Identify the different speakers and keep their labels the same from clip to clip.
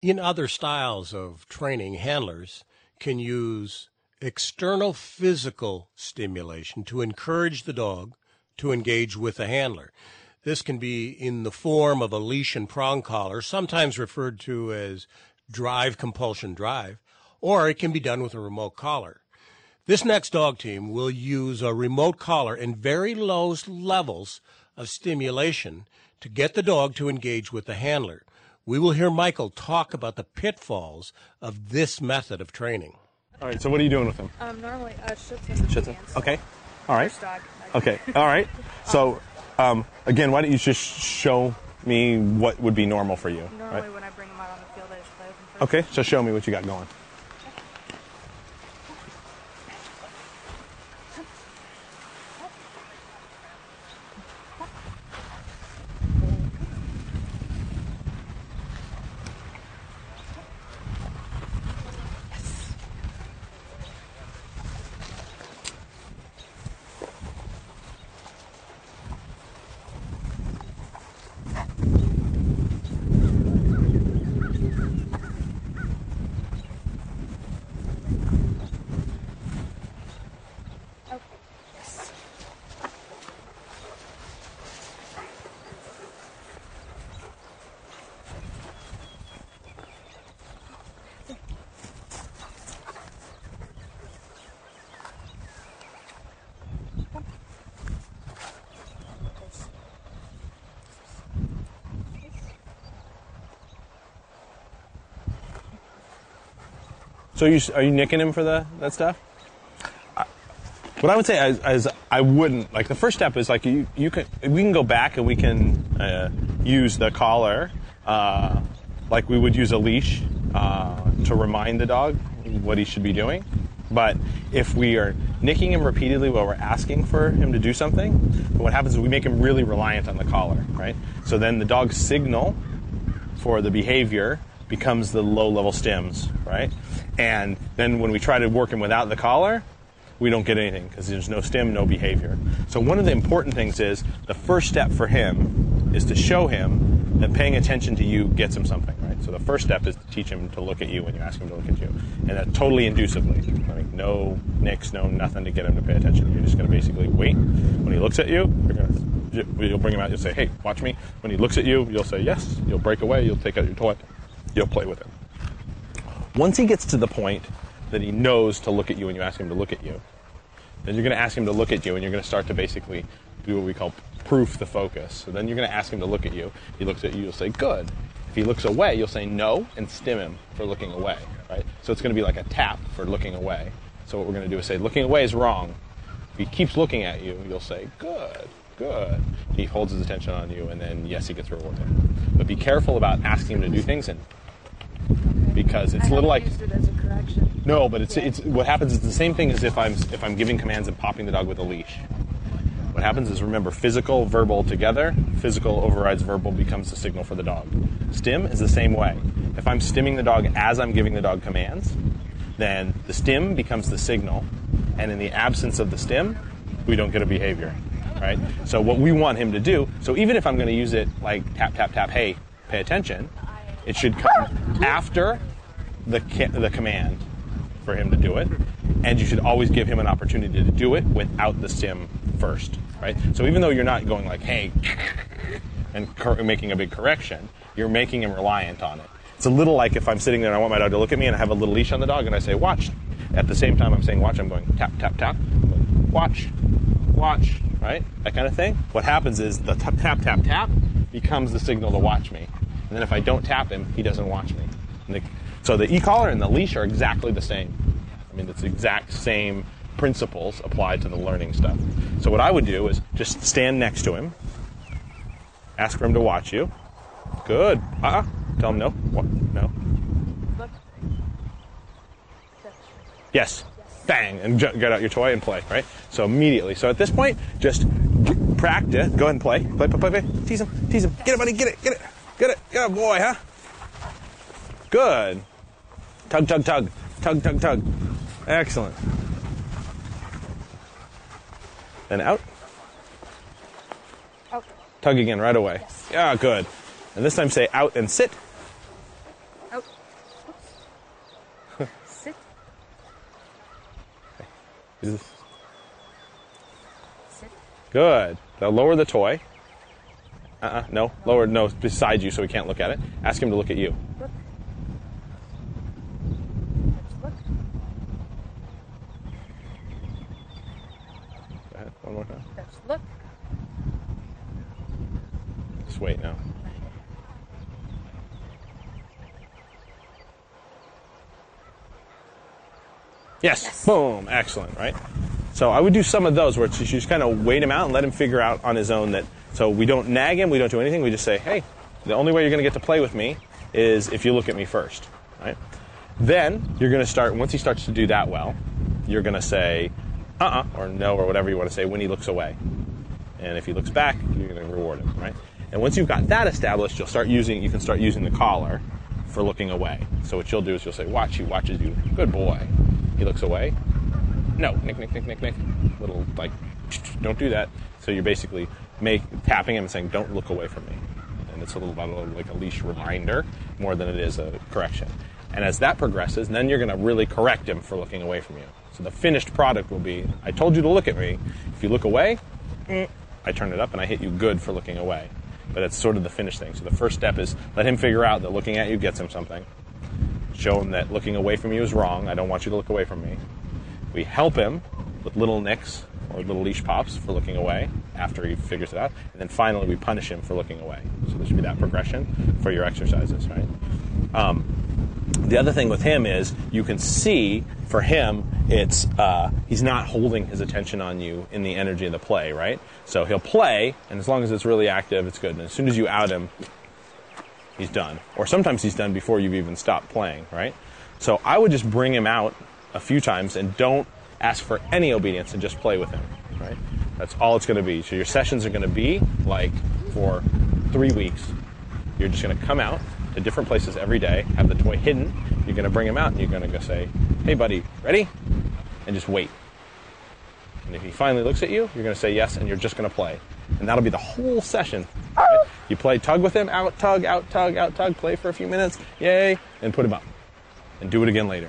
Speaker 1: In other styles of training, handlers can use external physical stimulation to encourage the dog to engage with the handler. This can be in the form of a leash and prong collar, sometimes referred to as drive compulsion drive, or it can be done with a remote collar. This next dog team will use a remote collar and very low levels of stimulation to get the dog to engage with the handler. We will hear Michael talk about the pitfalls of this method of training.
Speaker 2: All right, so what are you doing with him?
Speaker 3: Um, normally, uh, Schützen.
Speaker 2: Schützen. Okay. All right.
Speaker 3: Dog.
Speaker 2: Okay. All right. So, um, again, why don't you just show me what would be normal for you?
Speaker 3: Normally,
Speaker 2: Right.
Speaker 3: when I bring them out on the field, I just play with them first.
Speaker 2: Okay. So show me what you got going. So you are you nicking him for the that stuff? What I would say is, is I wouldn't like the first step is like you you can we can go back and we can uh, use the collar uh, like we would use a leash uh, to remind the dog what he should be doing. But if we are nicking him repeatedly while we're asking for him to do something, what happens is we make him really reliant on the collar, right? So then the dog's signal for the behavior becomes the low level stims, right? And then when we try to work him without the collar, we don't get anything because there's no stim, no behavior. So one of the important things is the first step for him is to show him that paying attention to you gets him something, right? So the first step is to teach him to look at you when you ask him to look at you, and that totally inducively, like no nicks, no nothing to get him to pay attention. You're just going to basically wait. When he looks at you, you're going to you'll bring him out. You'll say, "Hey, watch me." When he looks at you, you'll say, "Yes." You'll break away. You'll take out your toy. You'll play with him. Once he gets to the point that he knows to look at you when you ask him to look at you, then you're going to ask him to look at you and you're going to start to basically do what we call proof the focus. So then you're going to ask him to look at you. He looks at you, you'll say, good. If he looks away, you'll say no and stim him for looking away, right? So it's going to be like a tap for looking away. So what we're going to do is say, looking away is wrong. If he keeps looking at you, you'll say, good, good. He holds his attention on you and then, yes, he gets rewarded. But be careful about asking him to do things and because it's
Speaker 3: I
Speaker 2: a little like
Speaker 3: it as a correction.
Speaker 2: no, but it's it's what happens is the same thing as if I'm if I'm giving commands and popping the dog with a leash. What happens is remember physical, verbal together. Physical overrides verbal becomes the signal for the dog. Stim is the same way. If I'm stimming the dog as I'm giving the dog commands, then the stim becomes the signal, and in the absence of the stim, we don't get a behavior, right? So what we want him to do. So even if I'm going to use it like tap tap tap, hey, pay attention, it should come after the the command for him to do it, and you should always give him an opportunity to do it without the stim first, right? So even though you're not going like, hey, and cor- making a big correction, you're making him reliant on it. It's a little like if I'm sitting there and I want my dog to look at me and I have a little leash on the dog and I say, watch. At the same time I'm saying watch, I'm going tap, tap, tap, going, watch, watch, right? That kind of thing. What happens is the tap, tap, tap, tap becomes the signal to watch me. And then if I don't tap him, he doesn't watch me. And the, so the e-collar and the leash are exactly the same. I mean, it's the exact same principles applied to the learning stuff. So what I would do is just stand next to him, ask for him to watch you. Good. Uh-uh. Tell him no. What? No. Yes. Bang, and get out your toy and play, right? So immediately. So at this point, just practice. Go ahead and play. Play, play, play, play. Tease him. Tease him. Get it, buddy. Get it. Get it. Get it. Get it, boy, huh? Good. Tug, tug, tug. Tug, tug, tug. Excellent. Then out.
Speaker 3: Out.
Speaker 2: Tug again right away. Yeah, good. And this time say out and sit.
Speaker 3: Oh. Oops. Sit.
Speaker 2: Is-
Speaker 3: Sit.
Speaker 2: Good. Now lower the toy. Uh-uh. No. Lower. No. Beside you, so he can't look at it. Ask him to look at you.
Speaker 3: Look. Let's look.
Speaker 2: Go ahead. One more time.
Speaker 3: Let's look.
Speaker 2: Wait now. Yes.
Speaker 3: Yes.
Speaker 2: Boom. Excellent. Right. So I would do some of those where it's just, you just kind of wait him out and let him figure out on his own that. So we don't nag him. We don't do anything. We just say, hey, the only way you're going to get to play with me is if you look at me first. Right. Then you're going to start. Once he starts to do that well, you're going to say, uh-uh, or no, or whatever you want to say when he looks away. And if he looks back, you're going to reward him, right? And once you've got that established, you'll start using. You can start using the collar for looking away. So what you'll do is you'll say, "Watch." He watches you. Good boy. He looks away. No, nick, nick, nick, nick, nick. Little like, don't do that. So you're basically make tapping him and saying, "Don't look away from me." And it's a little bit like a leash reminder more than it is a correction. And as that progresses, then you're going to really correct him for looking away from you. So the finished product will be, "I told you to look at me. If you look away, eh. I turn it up and I hit you good for looking away. But it's sort of the finished thing. So the first step is let him figure out that looking at you gets him something. Show him that looking away from you is wrong. I don't want you to look away from me. We help him with little nicks or little leash pops for looking away after he figures it out. And then finally we punish him for looking away. So there should be that progression for your exercises, right? Um, the other thing with him is you can see for him it's uh, he's not holding his attention on you in the energy of the play right? So he'll play and as long as it's really active it's good. And as soon as you out him he's done. Or sometimes he's done before you've even stopped playing right? So i would just bring him out a few times and don't ask for any obedience and just play with him right? That's all it's going to be. So your sessions are going to be like for three weeks you're just going to come out to different places every day, have the toy hidden. You're going to bring him out and you're going to go say, hey, buddy, ready? And just wait. And if he finally looks at you, you're going to say yes and you're just going to play. And that'll be the whole session. right? You play tug with him, out, tug, out, tug, out, tug, play for a few minutes, yay, and put him up. And do it again later.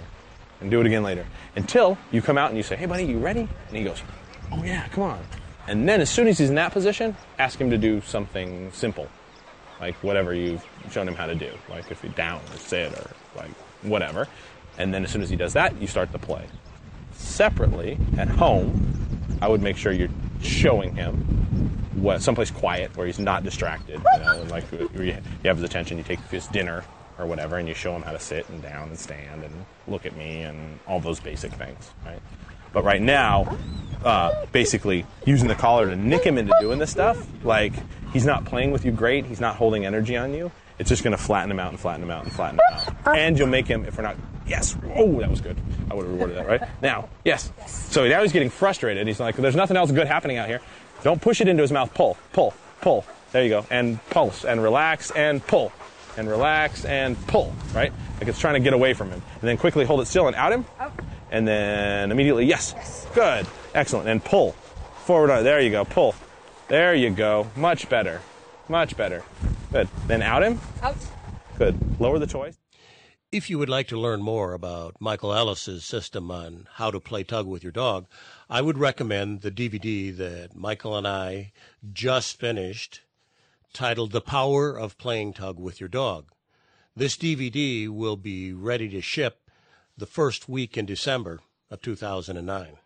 Speaker 2: And do it again later. Until you come out and you say, hey, buddy, you ready? And he goes, oh, yeah, come on. And then as soon as he's in that position, ask him to do something simple like whatever you've shown him how to do, like if you're down or sit or like whatever. And then as soon as he does that, you start the play. Separately, at home, I would make sure you're showing him what someplace quiet where he's not distracted. You know, and like you have his attention, you take his dinner or whatever, and you show him how to sit and down and stand and look at me and all those basic things, right? But right now, uh, basically using the collar to nick him into doing this stuff, like he's not playing with you great, he's not holding energy on you. It's just going to flatten him out and flatten him out and flatten him out. And you'll make him, if we're not, yes, oh, that was good. I would have rewarded that, right? Now, yes. So now he's getting frustrated. He's like, there's nothing else good happening out here. Don't push it into his mouth. Pull, pull, pull. There you go. And pulse and relax and pull and relax and pull, right? Like it's trying to get away from him. And then quickly hold it still and out him.
Speaker 3: Out.
Speaker 2: And then immediately, yes. Good. Excellent. And pull. Forward on. There you go. Pull. There you go. Much better. Much better. Good. Then out him.
Speaker 3: Out.
Speaker 2: Good. Lower the toy.
Speaker 1: If you would like to learn more about Michael Ellis's system on how to play tug with your dog, I would recommend the DVD that Michael and I just finished titled The Power of Playing Tug with Your Dog. This DVD will be ready to ship the first week in December of 2009.